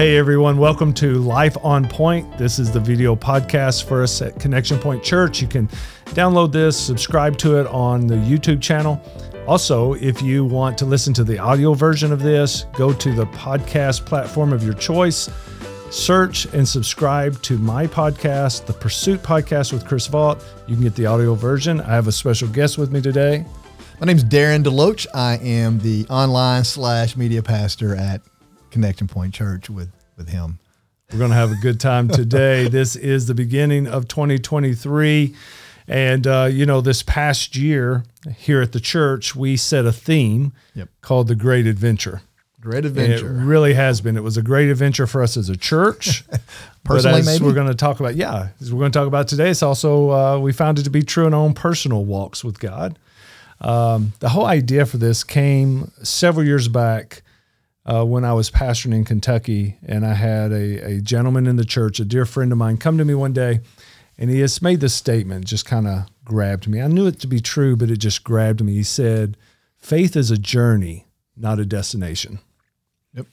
Hey everyone, welcome to Life on Point. This is the video podcast for us at Connection Point Church. You can download this, subscribe to it on the YouTube channel. Also, if you want to listen to the audio version of this, go to the podcast platform of your choice, search and subscribe to my podcast, the Pursuit Podcast with Chris Vault. You can get the audio version. I have a special guest with me today. My name is Darren Deloach. I am the online slash media pastor at Connection Point Church with, with him. We're going to have a good time today. this is the beginning of 2023. And, uh, you know, this past year here at the church, we set a theme Yep. called The Great Adventure. Great And adventure. It really has been. It was a great adventure for us as a church. Personally, maybe? we're going to talk about, yeah, as we're going to talk about today, it's also, uh, we found it to be true in our own personal walks with God. Um, the whole idea for this came several years back uh, when I was pastoring in Kentucky, and I had a, a gentleman in the church, a dear friend of mine, come to me one day, and he has made this statement, just kind of grabbed me. I knew it to be true, but it just grabbed me. He said, Faith is a journey, not a destination. Yep.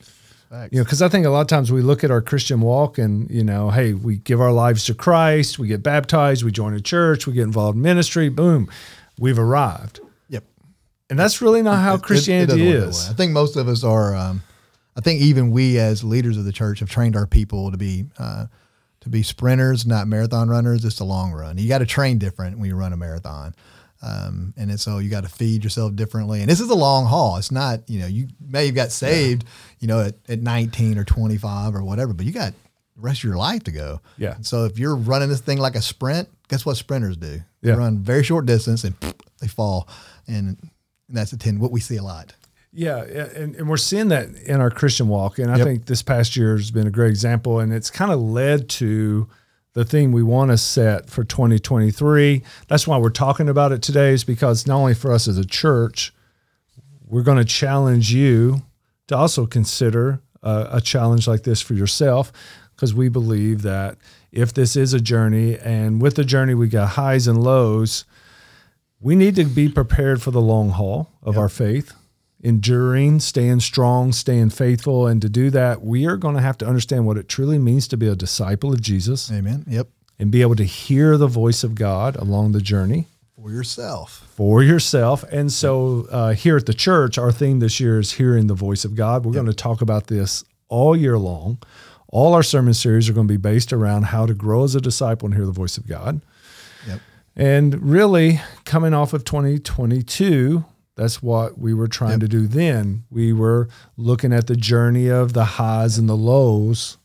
Facts. You know, because I think a lot of times we look at our Christian walk and, you know, hey, we give our lives to Christ, we get baptized, we join a church, we get involved in ministry, boom, we've arrived. Yep. And that's really not how It- it- it Christianity work that is. I think most of us are. Um, I think even we as leaders of the church have trained our people to be uh, to be sprinters, not marathon runners. It's the long run. You got to train different when you run a marathon. Um, and so you got to feed yourself differently. And this is a long haul. It's not, you know, you may have got saved, you know, at, at 19 or 25 or whatever, but you got the rest of your life to go. Yeah. So if you're running this thing like a sprint, guess what sprinters do? Yeah. They run very short distance and they fall. And, And that's a 10, what we see a lot. Yeah, and, and we're seeing that in our Christian walk. And I Yep. think this past year has been a great example. And it's kind of led to the thing we want to set for 2023. That's why we're talking about it today, is because not only for us as a church, we're going to challenge you to also consider a, a challenge like this for yourself, because we believe that if this is a journey, and with the journey, we got highs and lows, we need to be prepared for the long haul of our faith, enduring, staying strong, staying faithful. And to do that, we are going to have to understand what it truly means to be a disciple of Jesus Amen. Yep. and be able to hear the voice of God along the journey For yourself. for yourself. And so uh, here at the church, our theme this year is hearing the voice of God. We're going to talk about this all year long. All our sermon series are going to be based around how to grow as a disciple and hear the voice of God. Yep. And really, coming off of 2022, that's what we were trying to do then. We were looking at the journey of the highs and the lows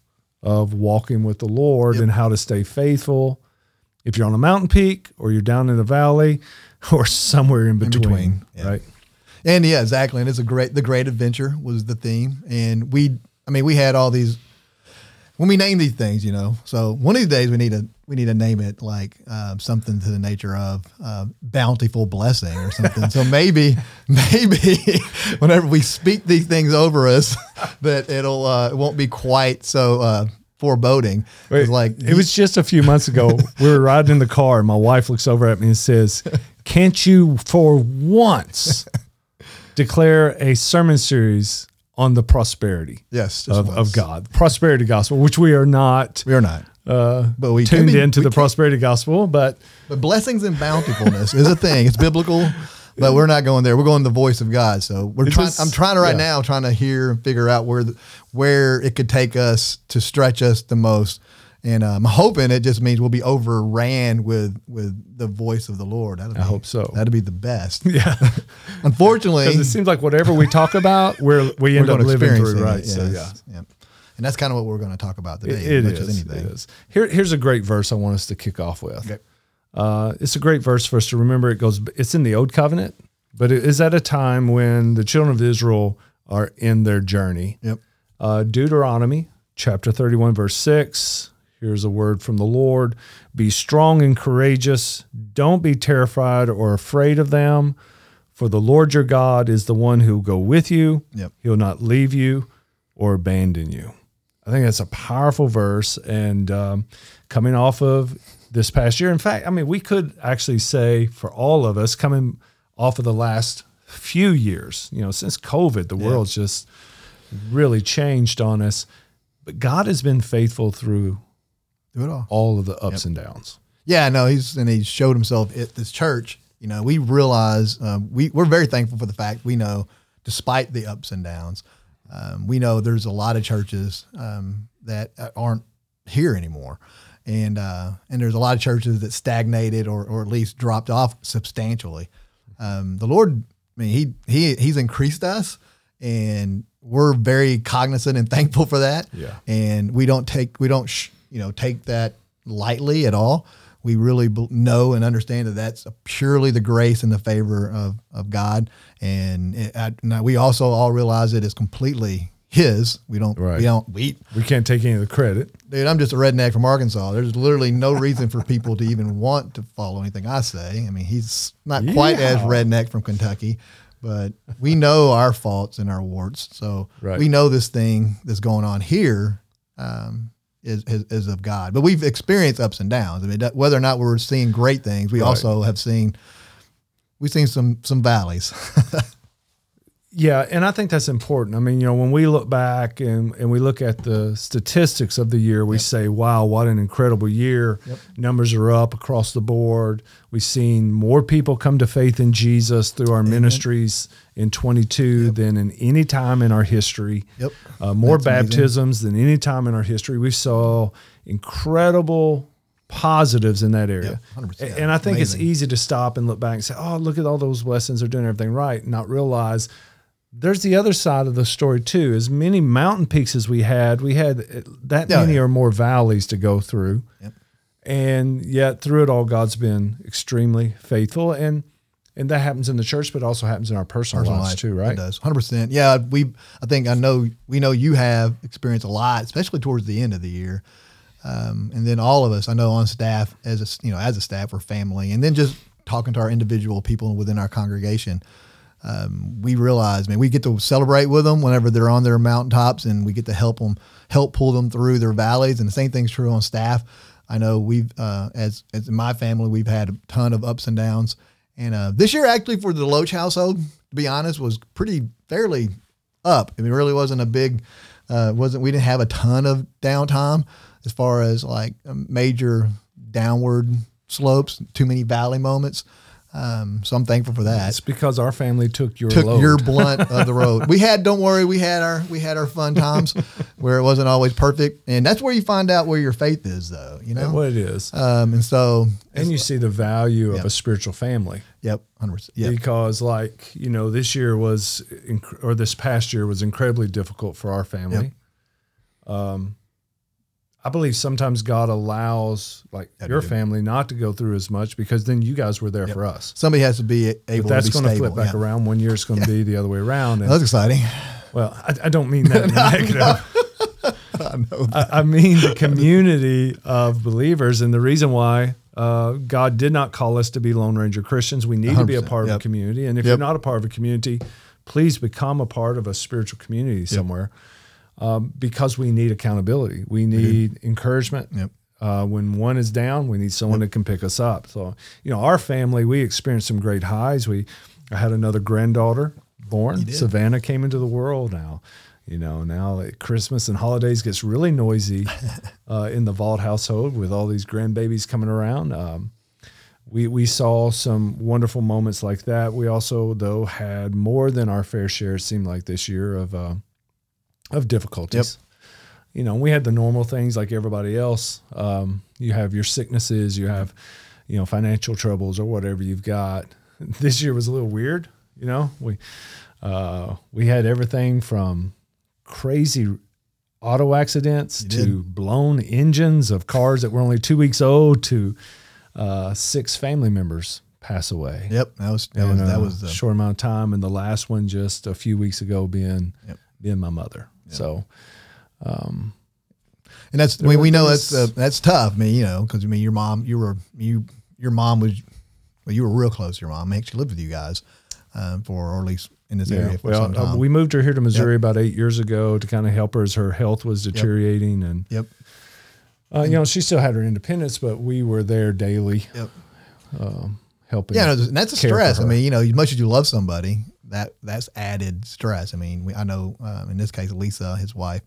of walking with the Lord and how to stay faithful. If you're on a mountain peak or you're down in the valley or somewhere in between, between, yeah. right? And yeah, exactly. And it's a great, the great adventure was the theme. And we, I mean, we had all these, when we name these things, you know, so one of these days we need to, we need to name it like um, something to the nature of uh, bountiful blessing or something. so maybe, maybe whenever we speak these things over us, that it'll, uh, it won't be quite so uh, foreboding. It's like, it was just a few months ago. we were riding in the car, and my wife looks over at me and says, "Can't you, for once, declare a sermon series on the prosperity yes, of, once. of God, prosperity gospel, which we are not We are not. uh, But we tuned be- into we the can- prosperity gospel, but But blessings and bountifulness is a thing. It's biblical, but we're not going there. We're going the voice of God. So we're trying. I'm trying to right yeah. now, trying to hear and figure out where the, where it could take us to stretch us the most. And um, I'm hoping it just means we'll be overran with with the voice of the Lord. That'd I hope so. That'd be the best. yeah, Unfortunately, because it seems like whatever we talk about, we're we we're end up living through, it. right? So yeah. Yeah. And that's kind of what we're going to talk about today, It- it as much is, as anything. It is. Here, here's a great verse I want us to kick off with. Okay. Uh, it's a great verse for us to remember. It goes. It's in the Old Covenant, but it is at a time when the children of Israel are in their journey. Yep. Uh, Deuteronomy chapter 31, verse 6. Here's a word from the Lord Be strong and courageous. Don't be terrified or afraid of them, for the Lord your God is the one who will go with you. Yep. He'll not leave you or abandon you. I think that's a powerful verse. And um, coming off of this past year, in fact, I mean, we could actually say for all of us coming off of the last few years, you know, since COVID, the world's just really changed on us. But God has been faithful through Do it all. all of the ups and downs. Yeah, no, he's and he showed himself at this church. You know, we realize um, we we're very thankful for the fact we know, despite the ups and downs, um, we know there's a lot of churches um, that aren't here anymore, and uh, and there's a lot of churches that stagnated or or at least dropped off substantially. Um, the Lord, I mean, he he he's increased us, and we're very cognizant and thankful for that. Yeah. and we don't take we don't sh- you know take that lightly at all. We really know and understand that that's purely the grace and the favor of, of God, and it, I, now we also all realize it is completely His. We don't Right. we don't we We can't take any of the credit. dude. I'm just a redneck from Arkansas. There's literally no reason for people to even want to follow anything I say. I mean, he's not quite as redneck from Kentucky, but we know our faults and our warts. So Right. we know this thing that's going on here um, is, is is of God. But we've experienced ups and downs. I mean, whether or not we're seeing great things, we Right. also have seen we've seen some some valleys. Yeah, and I think that's important. I mean, you know, when we look back and, and we look at the statistics of the year, we say, wow, what an incredible year. Numbers are up across the board. We've seen more people come to faith in Jesus through our ministries in 22 than in any time in our history. Yep. Uh, more That's amazing. baptisms than any time in our history. We saw incredible positives in that area. 100%. And I think it's easy to stop and look back and say, oh, look at all those lessons. They're doing everything right. And not realize there's the other side of the story too. As many mountain peaks as we had, we had uh, that Yeah, many yeah. or more valleys to go through. Yep. And yet through it all, God's been extremely faithful. And and that happens in the church, but also happens in our personal, personal lives life. too, It right? does. 100%. Yeah, we I think I know we know you have experienced a lot, especially towards the end of the year. Um, and then all of us, I know on staff as a you know as a staff or family, and then just talking to our individual people within our congregation, um, we realize, man, we get to celebrate with them whenever they're on their mountaintops, and we get to help them, help pull them through their valleys. And the same thing's true on staff. I know we've, uh, as as in my family, we've had a ton of ups and downs. And uh, this year, actually, for the Loach household, to be honest, was pretty fairly up. I mean, it really wasn't a big, uh, wasn't we didn't have a ton of downtime as far as like um, major downward slopes, too many valley moments. Um, so I'm thankful for that It's because our family took your took load. your blunt of the road. We had, don't worry, we had our we had our fun times where it wasn't always perfect, and that's where you find out where your faith is, though. You know, what it is. um, and so, and you see the value of a spiritual family. yep, hundred percent, yep, because like you know this year was inc- or this past year was incredibly difficult for our family um i believe sometimes god allows like Yeah, your family not to go through as much because then you guys were there for us somebody has to be but able that's to be going to flip back yeah. around one year it's going to be the other way around and, That's exciting. well I, I don't mean that a negative I know. I, I mean the community of believers and the reason why uh, God did not call us to be Lone Ranger Christians. We need to be a 100%, part of a community. And if Yep. you're not a part of a community, please become a part of a spiritual community somewhere um, because we need accountability. We need encouragement. Yep. Uh, when one is down, we need someone that can pick us up. So, you know, our family, we experienced some great highs. We, I had another granddaughter born. Savannah came into the world now. You know, now at Christmas and holidays gets really noisy uh, in the Vault household with all these grandbabies coming around. Um, we we saw some wonderful moments like that. We also, though, had more than our fair share. It seemed like this year of uh, of difficulties. You know, we had the normal things like everybody else. Um, you have your sicknesses, you have, you know, financial troubles or whatever you've got. This year was a little weird. You know, we uh, we had everything from crazy auto accidents to blown engines of cars that were only two weeks old to uh, six family members pass away Yep, that was that was a that was the short amount of time, and the last one just a few weeks ago being Yep. being my mother. So and that's I mean, we know that's uh, that's tough. I mean, you know, because I mean, your mom, you were you your mom was well, you were real close. to Your mom actually lived with you guys um, for or at least in this yeah, area for some well, uh, we moved her here to Missouri about eight years ago to kind of help her as her health was deteriorating, and yep, uh, you know she still had her independence, but we were there daily yep. helping. Yeah, no, and that's a stress. I mean, you know, as much as you love somebody, that that's added stress. I mean, we, I know uh, in this case, Lisa, his wife,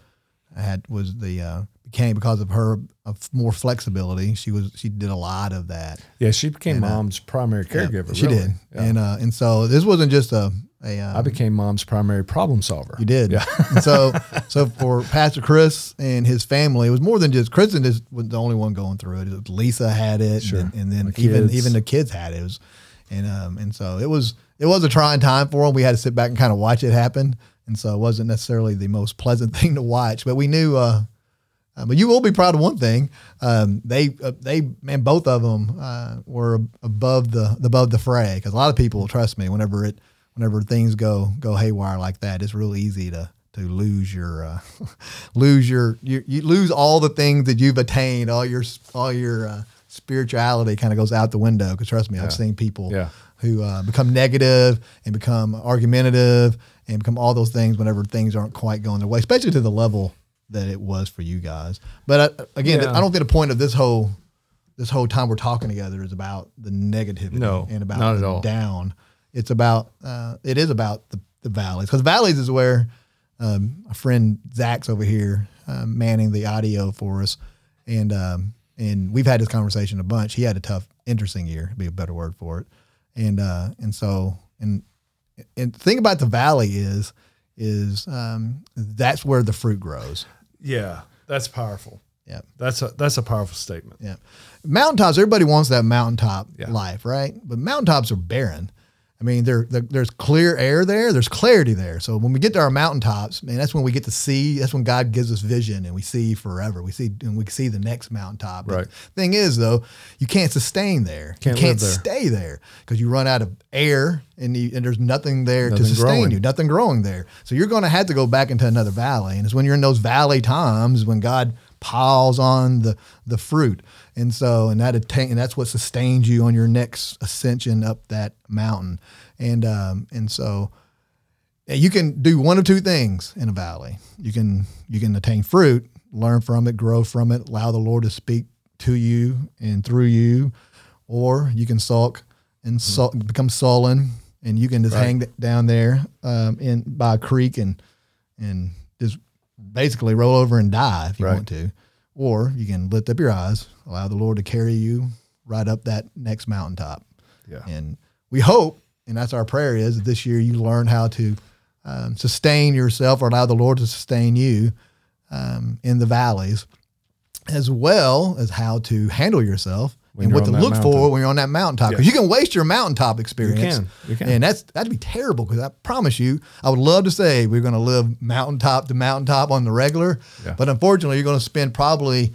had was the uh, became because of her of more flexibility. She was she did a lot of that. Yeah, she became mom's primary caregiver. uh, She really. did, Yeah. and uh, and so this wasn't just a a. Uh, I became mom's primary problem solver. you did, Yeah. and so so for Pastor Chris and his family, it was more than just Chris and is was the only one going through it. It Lisa had it, Sure. and, and then The even even the kids had it. it was, and um and so it was it was a trying time for them. We had to sit back and kind of watch it happen, and so it wasn't necessarily the most pleasant thing to watch. But we knew. uh uh, but you will be proud of one thing. Um, they, uh, they, man, both of them uh, were above the above the fray. Because a lot of people, trust me, whenever it, whenever things go go haywire like that, it's real easy to to lose your, uh, lose your, you, you lose all the things that you've attained. All your all your uh, spirituality kind of goes out the window. Because trust me, I've seen people Yeah. who uh, become negative and become argumentative and become all those things whenever things aren't quite going their way, especially to the level that it was for you guys. But uh, again, Yeah. I don't think the point of this whole this whole time we're talking together is about the negativity No, and about not at all. down. It's about uh, it is about the, the valleys because valleys is where um, a friend Zach's over here uh, manning the audio for us, and um, and we've had this conversation a bunch. He had a tough, interesting year, be a better word for it, and uh, and so and and the thing about the valley is is um, that's where the fruit grows. Yeah, that's powerful. Yeah. That's a that's a powerful statement. Yeah. Mountaintops, everybody wants that mountaintop Yeah. life, right? But mountaintops are barren. I mean, there there- there's clear air there. There's clarity there. So when we get to our mountaintops, man, that's when we get to see. That's when God gives us vision, and we see forever. We see and we see the next mountaintop. Right. Thing is, though, you can't sustain there. Can't you can't live there. stay there because you run out of air, and you, and there's nothing there Nothing to sustain growing. you. Nothing growing there. So you're going to have to go back into another valley, and it's when you're in those valley times when God piles on the the fruit, and so and that attain, and that's what sustains you on your next ascension up that mountain, and um and so yeah, you can do one of two things in a valley. You can you can attain fruit, learn from it, grow from it, allow the Lord to speak to you and through you, or you can sulk and sul- become sullen, and you can just hang down there um, in by a creek and and just basically roll over and die if you Right. want to, or you can lift up your eyes, allow the Lord to carry you right up that next mountaintop. Yeah. And we hope, and that's our prayer is that this year you learn how to um, sustain yourself or allow the Lord to sustain you um, in the valleys, as well as how to handle yourself and what to look mountain. for when you're on that mountaintop. Because Yeah. you can waste your mountaintop experience. can. You can. And that's that'd be terrible because I promise you, I would love to say we're going to live mountaintop to mountaintop on the regular, Yeah. but unfortunately, you're going to spend probably,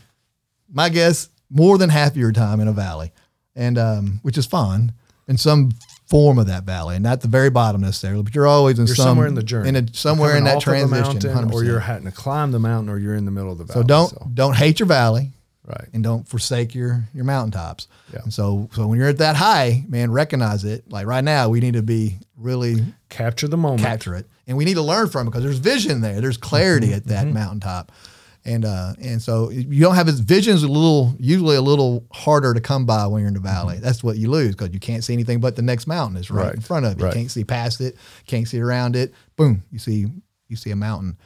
my guess, more than half of your time in a valley, and um, which is fun in some form of that valley, and not the very bottom necessarily, but you're always in You're some somewhere in the journey. in a, somewhere in that off of a transition, mountain, or you're having to climb the mountain, or you're in the middle of the valley. so don't don't hate your valley right. and don't forsake your your mountaintops. Yeah. And so so when you're at that high, man, recognize it. Like right now, we need to be really Capture the moment. capture it, and we need to learn from it because there's vision there. There's clarity Mm-hmm. at that mountaintop, and uh and so you don't have his vision's a little usually a little harder to come by when you're in the valley. That's what you lose because you can't see anything but the next mountain is right, Mm-hmm. Right. in front of you. Right. You can't see past it, can't see around it. Boom, you see you see a mountain.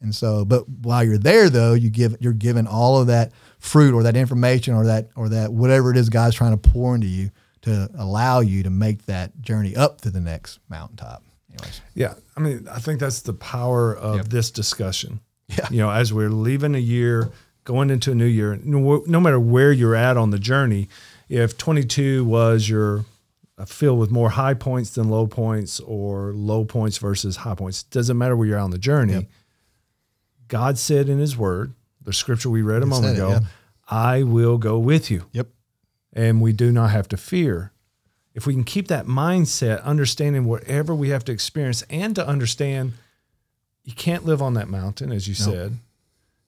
And so, but while you're there, though, you give you're given all of that fruit or that information or that or that whatever it is God's trying to pour into you to allow you to make that journey up to the next mountaintop. Anyways, Yeah, I mean, I think that's the power of Yep. this discussion. Yeah. you know, as we're leaving a year, going into a new year, no, no matter where you're at on the journey, if 22 was your uh, filled with more high points than low points, or low points versus high points, doesn't matter where you're on the journey. Yep. God said in His Word, the scripture we read a moment it, ago, yeah. "I will go with you." Yep. and we do not have to fear. If we can keep that mindset, understanding whatever we have to experience, and to understand you can't live on that mountain, as you said,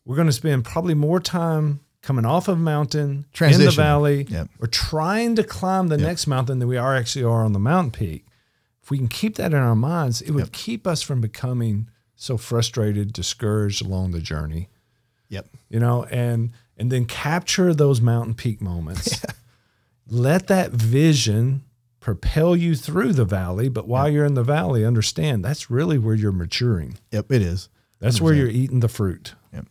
we're going to spend probably more time coming off of a mountain in the valley Yep. or trying to climb the next mountain than we are actually are on the mountain peak. If we can keep that in our minds, it would keep us from becoming so frustrated, discouraged along the journey Yep. you know, and and then capture those mountain peak moments. Let that vision propel you through the valley, but while you're in the valley, understand that's really where you're maturing. Yep. It is. That's where you're eating the fruit. Yep.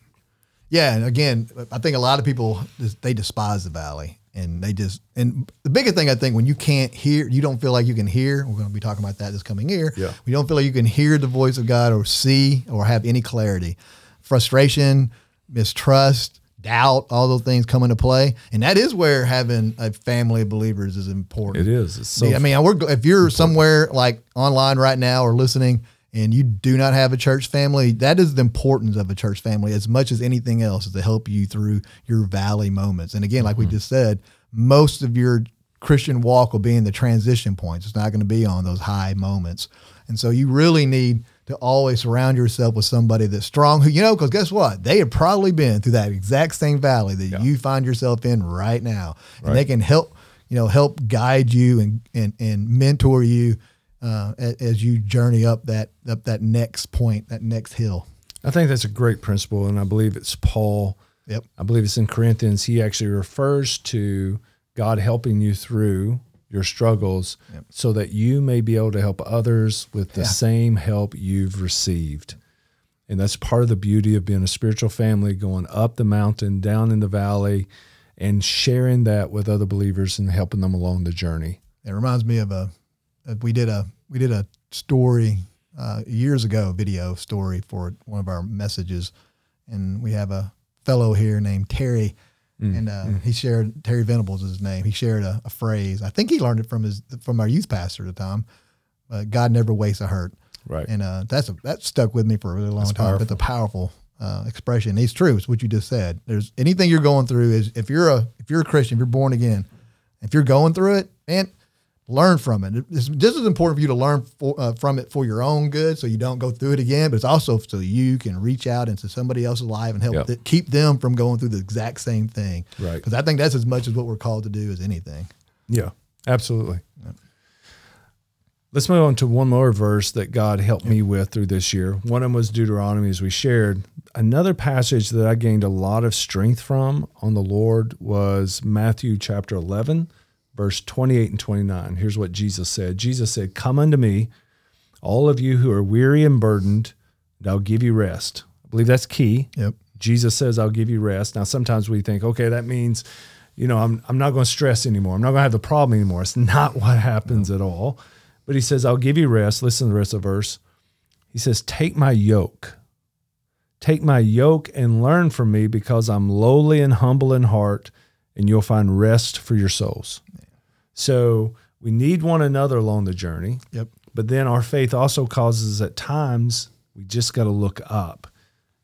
Yeah, and again, I think a lot of people they despise the valley, and they just and the biggest thing I think when you can't hear, you don't feel like you can hear. We're going to be talking about that this coming year. Yeah. you don't feel like you can hear the voice of God or see or have any clarity, frustration, mistrust, doubt, all those things come into play, and that is where having a family of believers is important. It is. It's so I mean, we're, if you're somewhere like online right now or listening and you do not have a church family, that is the importance of a church family as much as anything else is to help you through your valley moments. And again, like we mm-hmm. just said, most of your Christian walk will be in the transition points. It's not going to be on those high moments. And so you really need to always surround yourself with somebody that's strong who, you know, because guess what? They have probably been through that exact same valley that you find yourself in right now. And they can help you know, help guide you and and, and mentor you uh, as, as you journey up that up that next point, that next hill. I think that's a great principle, and I believe it's Paul. Yep. I believe it's in Corinthians. He actually refers to God helping you through your struggles so that you may be able to help others with the same help you've received. And that's part of the beauty of being a spiritual family, going up the mountain, down in the valley, and sharing that with other believers and helping them along the journey. It reminds me of a, a we did a we did a story uh, years ago, a video story for one of our messages, and we have a fellow here named Terry, and uh, he shared Terry Venables is his name. He shared a, a phrase. I think he learned it from his from our youth pastor at the time. Uh, God never wastes a hurt. Right. And uh, that's a, that stuck with me for a really long time. It's a powerful uh, expression. It's true. It's what you just said. There's anything you're going through is if you're a if you're a Christian, if you're born again, if you're going through it, man, learn from it. This, just as important for you to learn for, uh, from it for your own good, so you don't go through it again. But it's also so you can reach out into somebody else's life and help Yep. th- keep them from going through the exact same thing. Right. Because I think that's as much as what we're called to do as anything. Yeah, absolutely. Let's move on to one more verse that God helped me with through this year. One of them was Deuteronomy, as we shared. Another passage that I gained a lot of strength from on the Lord was Matthew chapter 11, verse 28 and 29. Here's what Jesus said Jesus said, Come unto me, all of you who are weary and burdened, and I'll give you rest. I believe that's key. Yep. Jesus says, I'll give you rest. Now, sometimes we think, okay, that means, you know, I'm, I'm not going to stress anymore. I'm not going to have the problem anymore. It's not what happens at all. But he says, I'll give you rest. Listen to the rest of the verse. He says, Take my yoke. Take my yoke and learn from me because I'm lowly and humble in heart, and you'll find rest for your souls. So we need one another along the journey. Yep. But then our faith also causes at times we just got to look up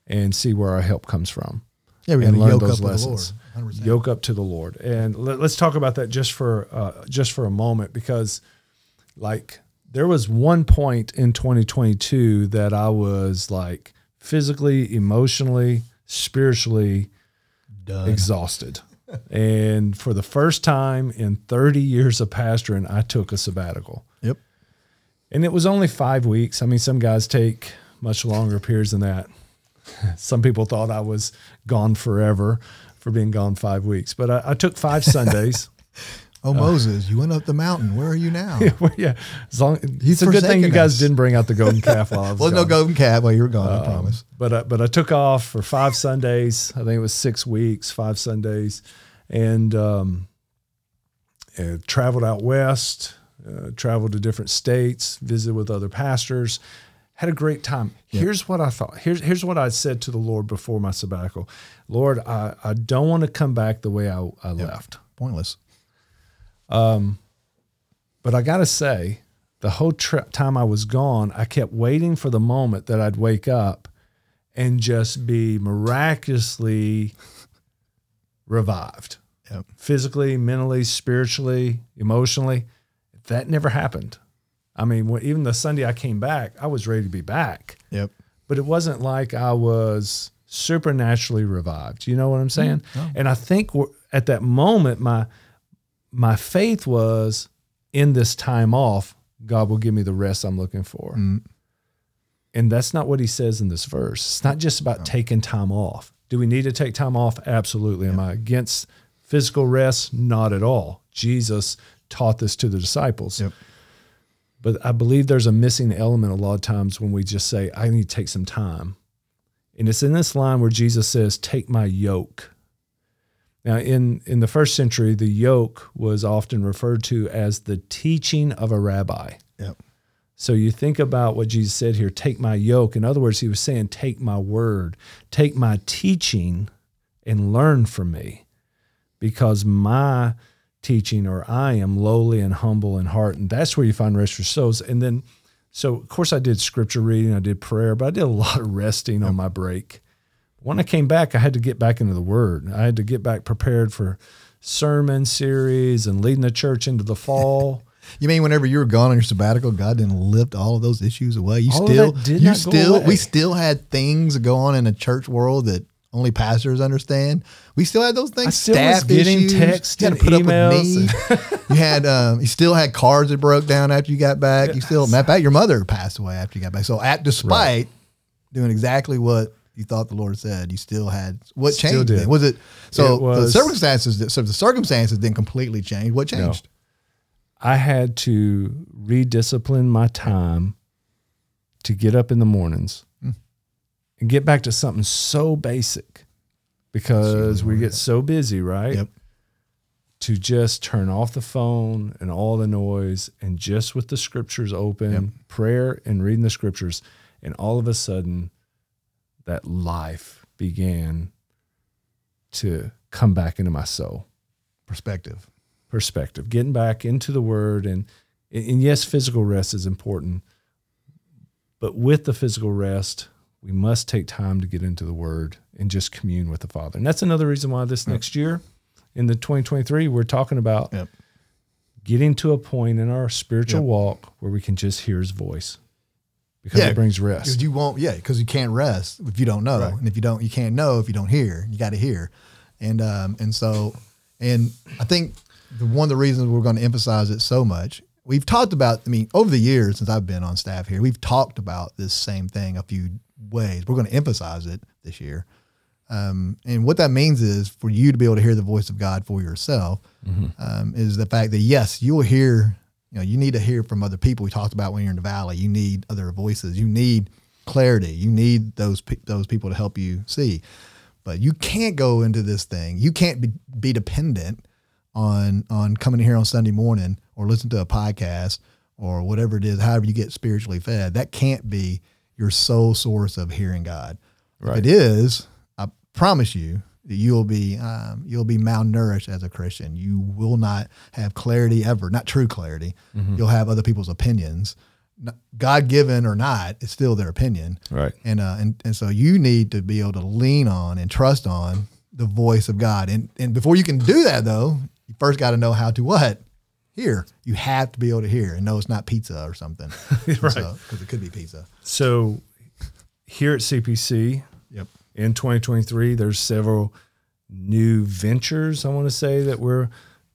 and see where our help comes from. Yeah, we got to yoke up with the. Lord. 100%. Yoke up to the Lord. And let, us talk about that just for uh, just for a moment because like there was one point in 2022 that I was like physically, emotionally, spiritually Done. exhausted. And for the first time in 30 years of pastoring, I took a sabbatical. Yep. And it was only five weeks. I mean, some guys take much longer periods than that. Some people thought I was gone forever for being gone five weeks, but I, I took five Sundays. Oh, Moses, you went up the mountain. Where are you now? Well, yeah, as long, it's He's a good thing you guys us. didn't bring out the golden calf while I was Wasn't no golden calf while you were gone. I promise. but I, but I took off for five Sundays. I think it was six weeks, five Sundays, and um, uh, traveled out west, uh, traveled to different states, visited with other pastors, had a great time. Here's what I thought. Here's here's what I said to the Lord before my sabbatical. Lord, I, I don't want to come back the way I, I left. Pointless. Um, but I got to say, the whole tri- time I was gone, I kept waiting for the moment that I'd wake up and just be miraculously revived Yep. physically, mentally, spiritually, emotionally. That never happened. I mean, when, even the Sunday I came back, I was ready to be back, Yep. but it wasn't like I was supernaturally revived. You know what I'm saying? Mm-hmm. And I think at that moment, my my faith was in this time off, God will give me the rest I'm looking for. Mm. And that's not what he says in this verse. It's not just about taking time off. Do we need to take time off? Absolutely. Am I against physical rest? Not at all. Jesus taught this to the disciples. Yep. But I believe there's a missing element a lot of times when we just say, I need to take some time. And it's in this line where Jesus says, Take my yoke. Now, in, in the first century, the yoke was often referred to as the teaching of a rabbi. Yep. So you think about what Jesus said here take my yoke. In other words, he was saying, Take my word, take my teaching, and learn from me. Because my teaching, or I am lowly and humble in heart. And that's where you find rest for souls. And then, so of course, I did scripture reading, I did prayer, but I did a lot of resting on my break. When I came back, I had to get back into the word. I had to get back prepared for sermon series and leading the church into the fall. You mean whenever you were gone on your sabbatical, God didn't lift all of those issues away? You All still, you still, away. we still had things go on in the church world that only pastors understand. We still had those things. I still was getting issues. texts You had and to put emails up with me. you had, um, you still had cars that broke down after you got back. You still, matter of fact, your mother passed away after you got back. So, at despite doing exactly what you thought the Lord said, you still had what Still changed? did. then? Was it so? It was- the circumstances, that- so the circumstances didn't completely change. What changed? I had to rediscipline my time to get up in the mornings Hmm. and get back to something so basic because we get so busy, right? Yep. To just turn off the phone and all the noise and just with the scriptures open, Yep. prayer and reading the scriptures. And all of a sudden, that life began to come back into my soul Perspective. perspective, getting back into the word and and yes, physical rest is important, but with the physical rest, we must take time to get into the word and just commune with the Father. And that's another reason why this next year in the 2023 we're talking about Yep. getting to a point in our spiritual Yep. walk where we can just hear his voice. Because Yeah, it brings Because rest. you won't, yeah, because you can't rest if you don't know, Right. and if you don't, you can't know if you don't hear. You got to hear, and um, and so, and I think the one of the reasons we're going to emphasize it so much, we've talked about. I mean, over the years since I've been on staff here, we've talked about this same thing a few ways. We're going to emphasize it this year, um, and what that means is for you to be able to hear the voice of God for yourself um, is the fact that yes, you will hear. You know, you need to hear from other people. We talked about when you're in the valley. You need other voices. You need clarity. You need those those people to help you see. But you can't go into this thing. You can't be, be dependent on on coming here on Sunday morning or listen to a podcast or whatever it is. However, you get spiritually fed. That can't be your sole source of hearing God. Right. If it is, I promise you you'll be um, you'll be malnourished as a Christian. You will not have clarity ever, not true clarity. You'll have other people's opinions, God given or not. It's still their opinion, Right. and uh, and and so you need to be able to lean on and trust on the voice of God. And and before you can do that, though, you first got to know how to what hear. You have to be able to hear and know it's not pizza or something, Right. Because it could be pizza. So here at CPC, Yep. In 2023 there's several new ventures i want to say that we're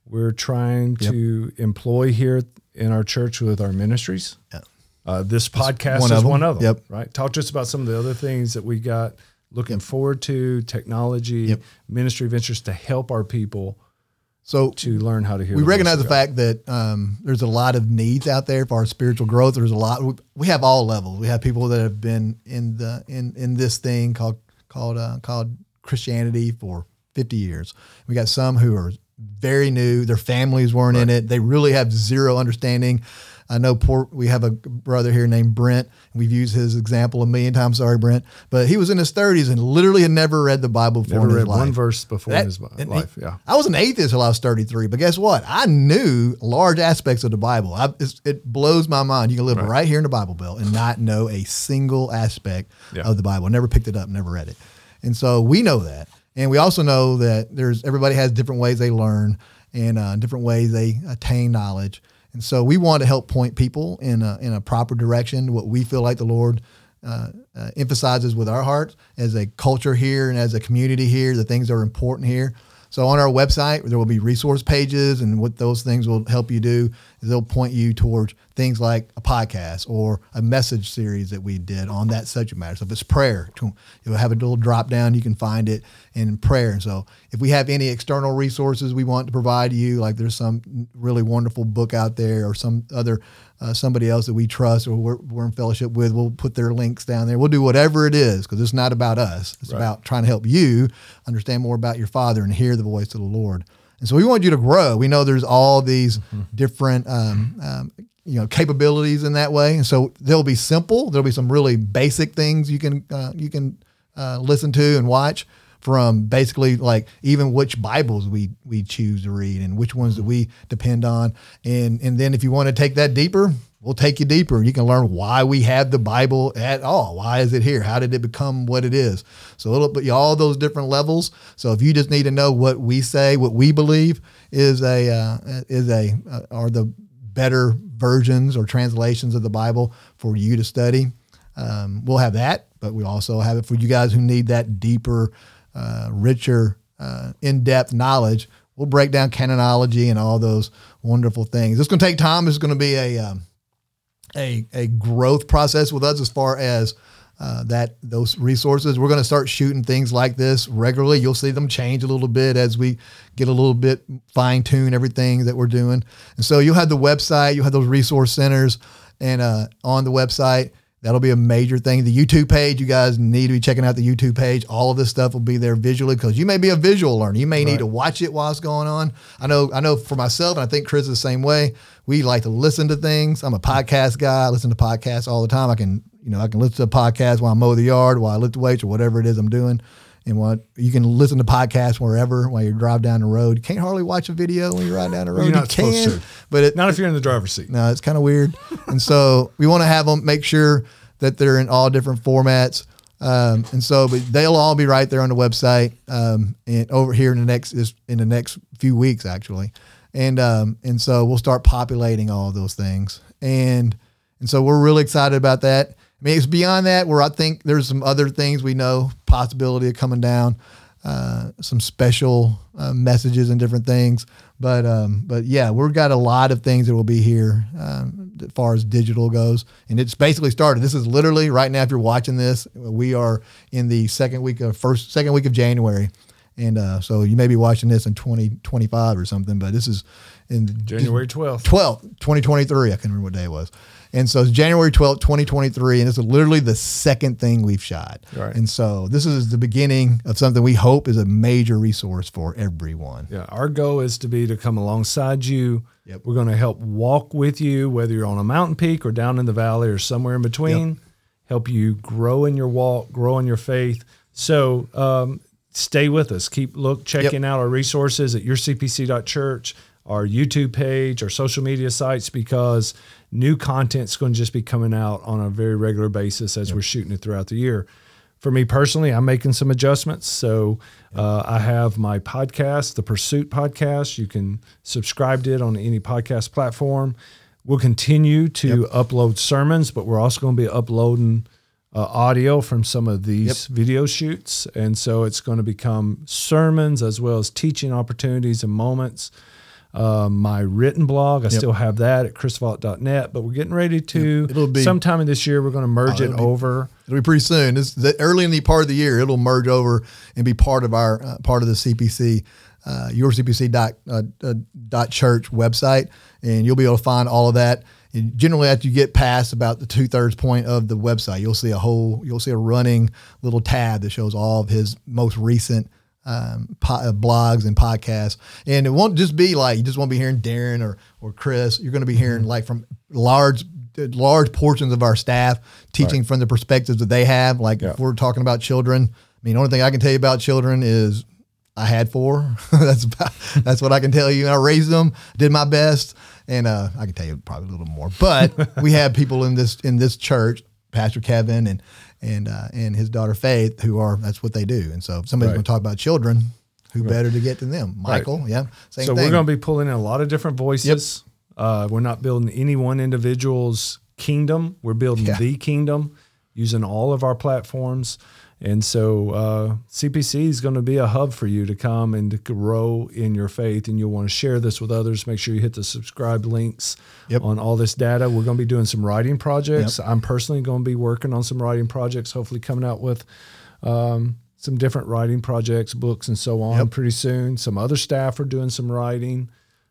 we're trying Yep. to employ here in our church with our ministries Yeah. uh, this podcast one is one of them Yep. right talk to us about some of the other things that we got looking forward to technology Yep. ministry ventures to help our people So to learn how to hear we recognize the God. fact that um, there's a lot of needs out there for our spiritual growth. There's a lot. We, we have all levels. We have people that have been in the in in this thing called called uh, called Christianity for 50 years. We got some who are very new. Their families weren't in it. They really have zero understanding. I know poor, we have a brother here named Brent. We've used his example a million times. Sorry, Brent, but he was in his 30s and literally had never read the Bible before never in his read one verse before That- in his life he- yeah I was an atheist until I was 33, but guess what? I knew large aspects of the Bible. I, it's, it blows my mind. You can live right. here in the Bible Belt and not know a single aspect Yeah. of the Bible. Never picked it up, never read it. And so we know that. And we also know that there's everybody has different ways they learn and uh, different ways they attain knowledge. And so we want to help point people in a, in a proper direction, what we feel like the Lord uh, uh, emphasizes with our hearts as a culture here and as a community here, the things that are important here. So on our website, there will be resource pages and what those things will help you do. is they'll point you towards things like a podcast or a message series that we did on that subject matter. So if it's prayer, you'll have a little drop down. You can find it in prayer. So if we have any external resources we want to provide you, like there's some really wonderful book out there or some other uh, somebody else that we trust or we're, we're, in fellowship with, we'll put their links down there. We'll do whatever it is because it's not about us. It's right. about trying to help you understand more about your Father and hear the voice of the Lord. And so we want you to grow. We know there's all these mm-hmm. different um, um, you know capabilities in that way, and so they'll be simple. There'll be some really basic things you can uh, you can uh, listen to and watch from basically like even which Bibles we we choose to read and which ones that we depend on. And and then if you want to take that deeper, we'll take you deeper. You can learn why we have the Bible at all. Why is it here? How did it become what it is? So it'll put you all those different levels. So if you just need to know what we say, what we believe is a uh, is a uh, are the better versions or translations of the Bible for you to study. Um, we'll have that, but we also have it for you guys who need that deeper uh, richer, uh, in depth knowledge. We'll break down canonology and all those wonderful things. It's going to take time. It's going to be a, um, a, a growth process with us as far as uh, that those resources. We're going to start shooting things like this regularly. You'll see them change a little bit as we get a little bit fine tune everything that we're doing. And so you'll have the website, you'll have those resource centers, and uh, on the website That'll be a major thing. The YouTube page, you guys need to be checking out the YouTube page. All of this stuff will be there visually because you may be a visual learner. You may right. need to watch it while it's going on. I know, I know for myself, and I think Chris is the same way. We like to listen to things. I'm a podcast guy. I listen to podcasts all the time. I can, you know, I can listen to a podcast while I mow the yard, while I lift weights, or whatever it is I'm doing and what you can listen to podcasts wherever while you drive down the road. You can't hardly watch a video when you ride down the road. You're not you can, to. but it, not if you're in the driver's seat. No, it's kind of weird. and so we want to have them make sure that they're in all different formats. Um, and so, but they'll all be right there on the website, um, and over here in the next in the next few weeks actually, and um, and so we'll start populating all those things, and and so we're really excited about that. I mean, it's beyond that where I think there's some other things we know possibility of coming down, uh, some special uh, messages and different things. But um, but yeah, we've got a lot of things that will be here um, as far as digital goes, and it's basically started. This is literally right now. If you're watching this, we are in the second week of first second week of January, and uh, so you may be watching this in 2025 or something. But this is in January 12th, 12th, 2023. I can't remember what day it was. And so it's January 12th, 2023, and it's literally the second thing we've shot. Right. And so this is the beginning of something we hope is a major resource for everyone. Yeah. Our goal is to be to come alongside you. Yep. We're going to help walk with you, whether you're on a mountain peak or down in the valley or somewhere in between, yep. help you grow in your walk, grow in your faith. So um, stay with us. Keep look checking yep. out our resources at yourcpc.church our YouTube page, our social media sites, because new content's going to just be coming out on a very regular basis as yep. we're shooting it throughout the year. For me personally, I'm making some adjustments. So uh, I have my podcast, the Pursuit Podcast. You can subscribe to it on any podcast platform. We'll continue to yep. upload sermons, but we're also going to be uploading uh, audio from some of these video shoots. And so it's going to become sermons as well as teaching opportunities and moments uh, my written blog. I yep. still have that at chrisvault.net, but we're getting ready to. It'll be sometime in this year. We're going to merge oh, it it'll over. Be, it'll be pretty soon. It's the, early in the part of the year. It'll merge over and be part of our uh, part of the CPC, uh, yourcpc dot uh, uh, dot church website, and you'll be able to find all of that. And generally, after you get past about the two thirds point of the website, you'll see a whole, you'll see a running little tab that shows all of his most recent um, po- uh, blogs and podcasts. And it won't just be like you just won't be hearing Darren or or Chris. You're going to be hearing mm-hmm. like from large large portions of our staff teaching right. from the perspectives that they have. Like yeah. if we're talking about children, I mean, the only thing I can tell you about children is I had four. that's about, that's what I can tell you. I raised them, did my best, and uh, I can tell you probably a little more. But we have people in this in this church, Pastor Kevin and and uh, and his daughter Faith, who are that's what they do. And so if somebody's right. going to talk about children, who right. better to get than them? Michael, right. yeah. so thing. we're going to be pulling in a lot of different voices. Yep. Uh, we're not building any one individual's kingdom. We're building yeah. the kingdom using all of our platforms. And so uh, CPC is going to be a hub for you to come and to grow in your faith. And you'll want to share this with others. Make sure you hit the subscribe links Yep. on all this data. We're going to be doing some writing projects. I'm personally going to be working on some writing projects, hopefully coming out with um, some different writing projects, books, and so on Yep. pretty soon. Some other staff are doing some writing.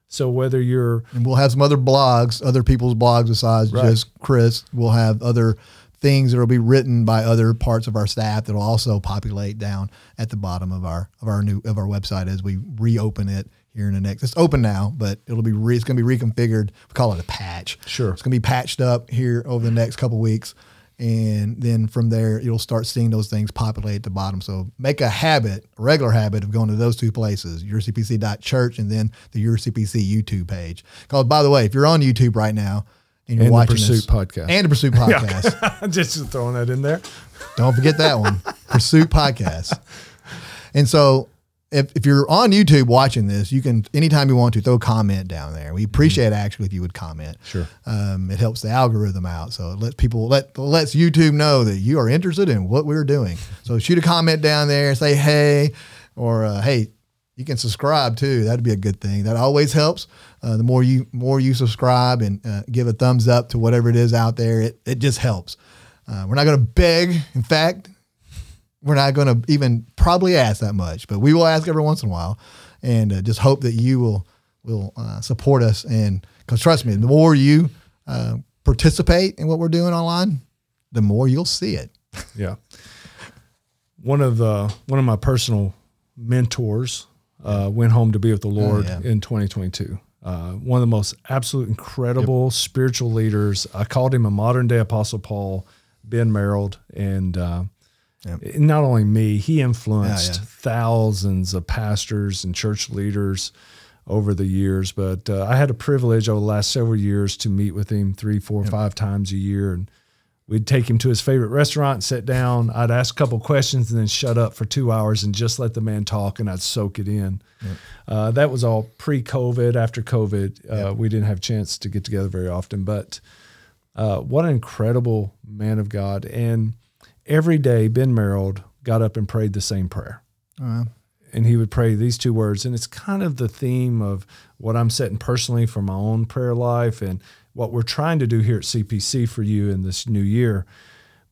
So whether you're And we'll have some other blogs, other people's blogs besides Right. just Chris. We'll have other things that will be written by other parts of our staff that will also populate down at the bottom of our of our new of our website as we reopen it here in the next. It's open now, but it'll be re, it's going to be reconfigured. We call it a patch. Sure. It's going to be patched up here over the next couple weeks. And then from there, you'll start seeing those things populate at the bottom. So make a habit, a regular habit of going to those two places, yourcpc.church and then the Your CPC YouTube page. Because, by the way, if you're on YouTube right now and you're And the Pursuit this, podcast. and the Pursuit Podcast, just throwing that in there. don't forget that one, Pursuit Podcast. And so if, if you're on YouTube watching this, you can, anytime you want to, throw a comment down there. We appreciate actually if you would comment. Sure. Um, it helps the algorithm out. So it lets people, let, lets YouTube know that you are interested in what we're doing. So shoot a comment down there, say, hey, or uh, hey, you can subscribe too. That'd be a good thing. That always helps. Uh, the more you more you subscribe and uh, give a thumbs up to whatever it is out there, it, it just helps. Uh, we're not going to beg. In fact, we're not going to even probably ask that much, but we will ask every once in a while, and uh, just hope that you will will uh, support us. And because trust me, the more you uh, participate in what we're doing online, the more you'll see it. Yeah. One of the one of my personal mentors uh, went home to be with the Lord yeah. in 2022. Uh, one of the most absolute incredible spiritual leaders. I called him a modern day Apostle Paul, Ben Merrill, and uh, Yep. not only me, he influenced Yeah, yeah. thousands of pastors and church leaders over the years. But uh, I had a privilege over the last several years to meet with him three, four, five times a year, and we'd take him to his favorite restaurant sit down. I'd ask a couple questions and then shut up for two hours and just let the man talk, and I'd soak it in. Uh, that was all pre-COVID. After COVID, uh, we didn't have a chance to get together very often, but uh, what an incredible man of God! And every day, Ben Merrill got up and prayed the same prayer Uh, and he would pray these two words and it's kind of the theme of what i'm setting personally for my own prayer life and what we're trying to do here at cpc for you in this new year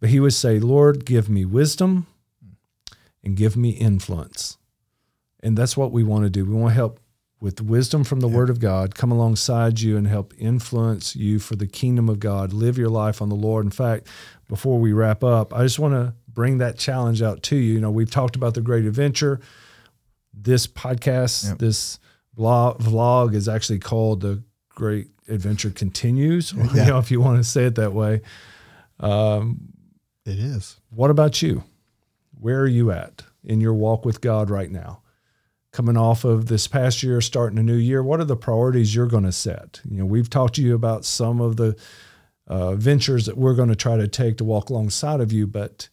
but he would say lord give me wisdom and give me influence. And that's what we want to do. We want to help with wisdom from the word of god come alongside you and help influence you for the kingdom of god live your life on the lord. In fact before we wrap up i just want to bring that challenge out to you. You know we've talked about the great adventure. This podcast, Yep. this vlog, vlog is actually called the Great Adventure Continues. or, Yeah. You know, if you want to say it that way. it is. What about you? Where are you at in your walk with God right now? Coming off of this past year, starting a new year, what are the priorities you're going to set? You know, we've talked to you about some of the uh, ventures that we're going to try to take to walk alongside of you, but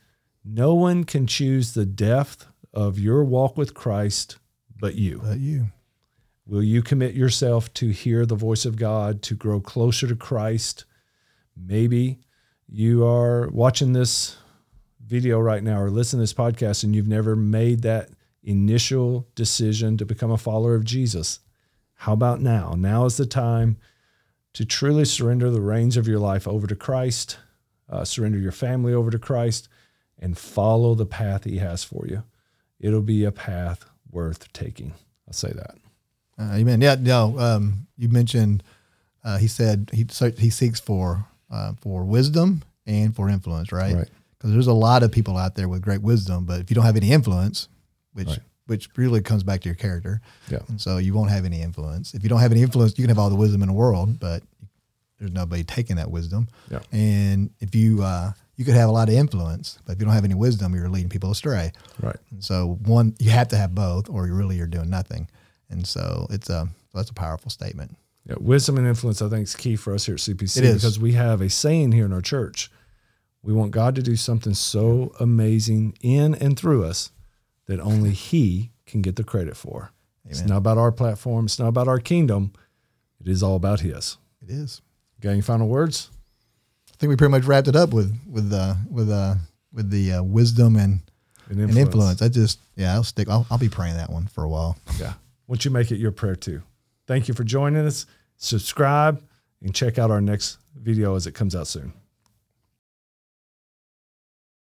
no one can choose the depth of your walk with Christ but you. But you. Will you commit yourself to hear the voice of God, to grow closer to Christ? Maybe you are watching this video right now or listening to this podcast and you've never made that initial decision to become a follower of Jesus. How about now? Now is the time to truly surrender the reins of your life over to Christ, uh, surrender your family over to Christ, and follow the path He has for you. It'll be a path worth taking. I'll say that. Uh, amen. Yeah, no. Um, you mentioned uh, he said he so he seeks for uh, for wisdom and for influence, right? Right. Because there's a lot of people out there with great wisdom, but if you don't have any influence, which Right. which really comes back to your character, Yeah. and so you won't have any influence. If you don't have any influence, you can have all the wisdom in the world, but there's nobody taking that wisdom. Yeah. And if you uh, you could have a lot of influence, but if you don't have any wisdom, you're leading people astray. Right. And so one, you have to have both, or you really you're doing nothing. And so it's a that's a powerful statement. Yeah, wisdom and influence, I think, is key for us here at CPC It is. because we have a saying here in our church. We want God to do something so amazing in and through us that only He can get the credit for. It's not about our platform. It's not about our kingdom. It is all about His. It is. Got any final words? I think we pretty much wrapped it up with with uh, with uh, with the uh, wisdom and An An influence. influence. I just yeah, I'll stick. I'll, I'll be praying that one for a while. Yeah. Won't you make it your prayer too? Thank you for joining us. Subscribe and check out our next video as it comes out soon.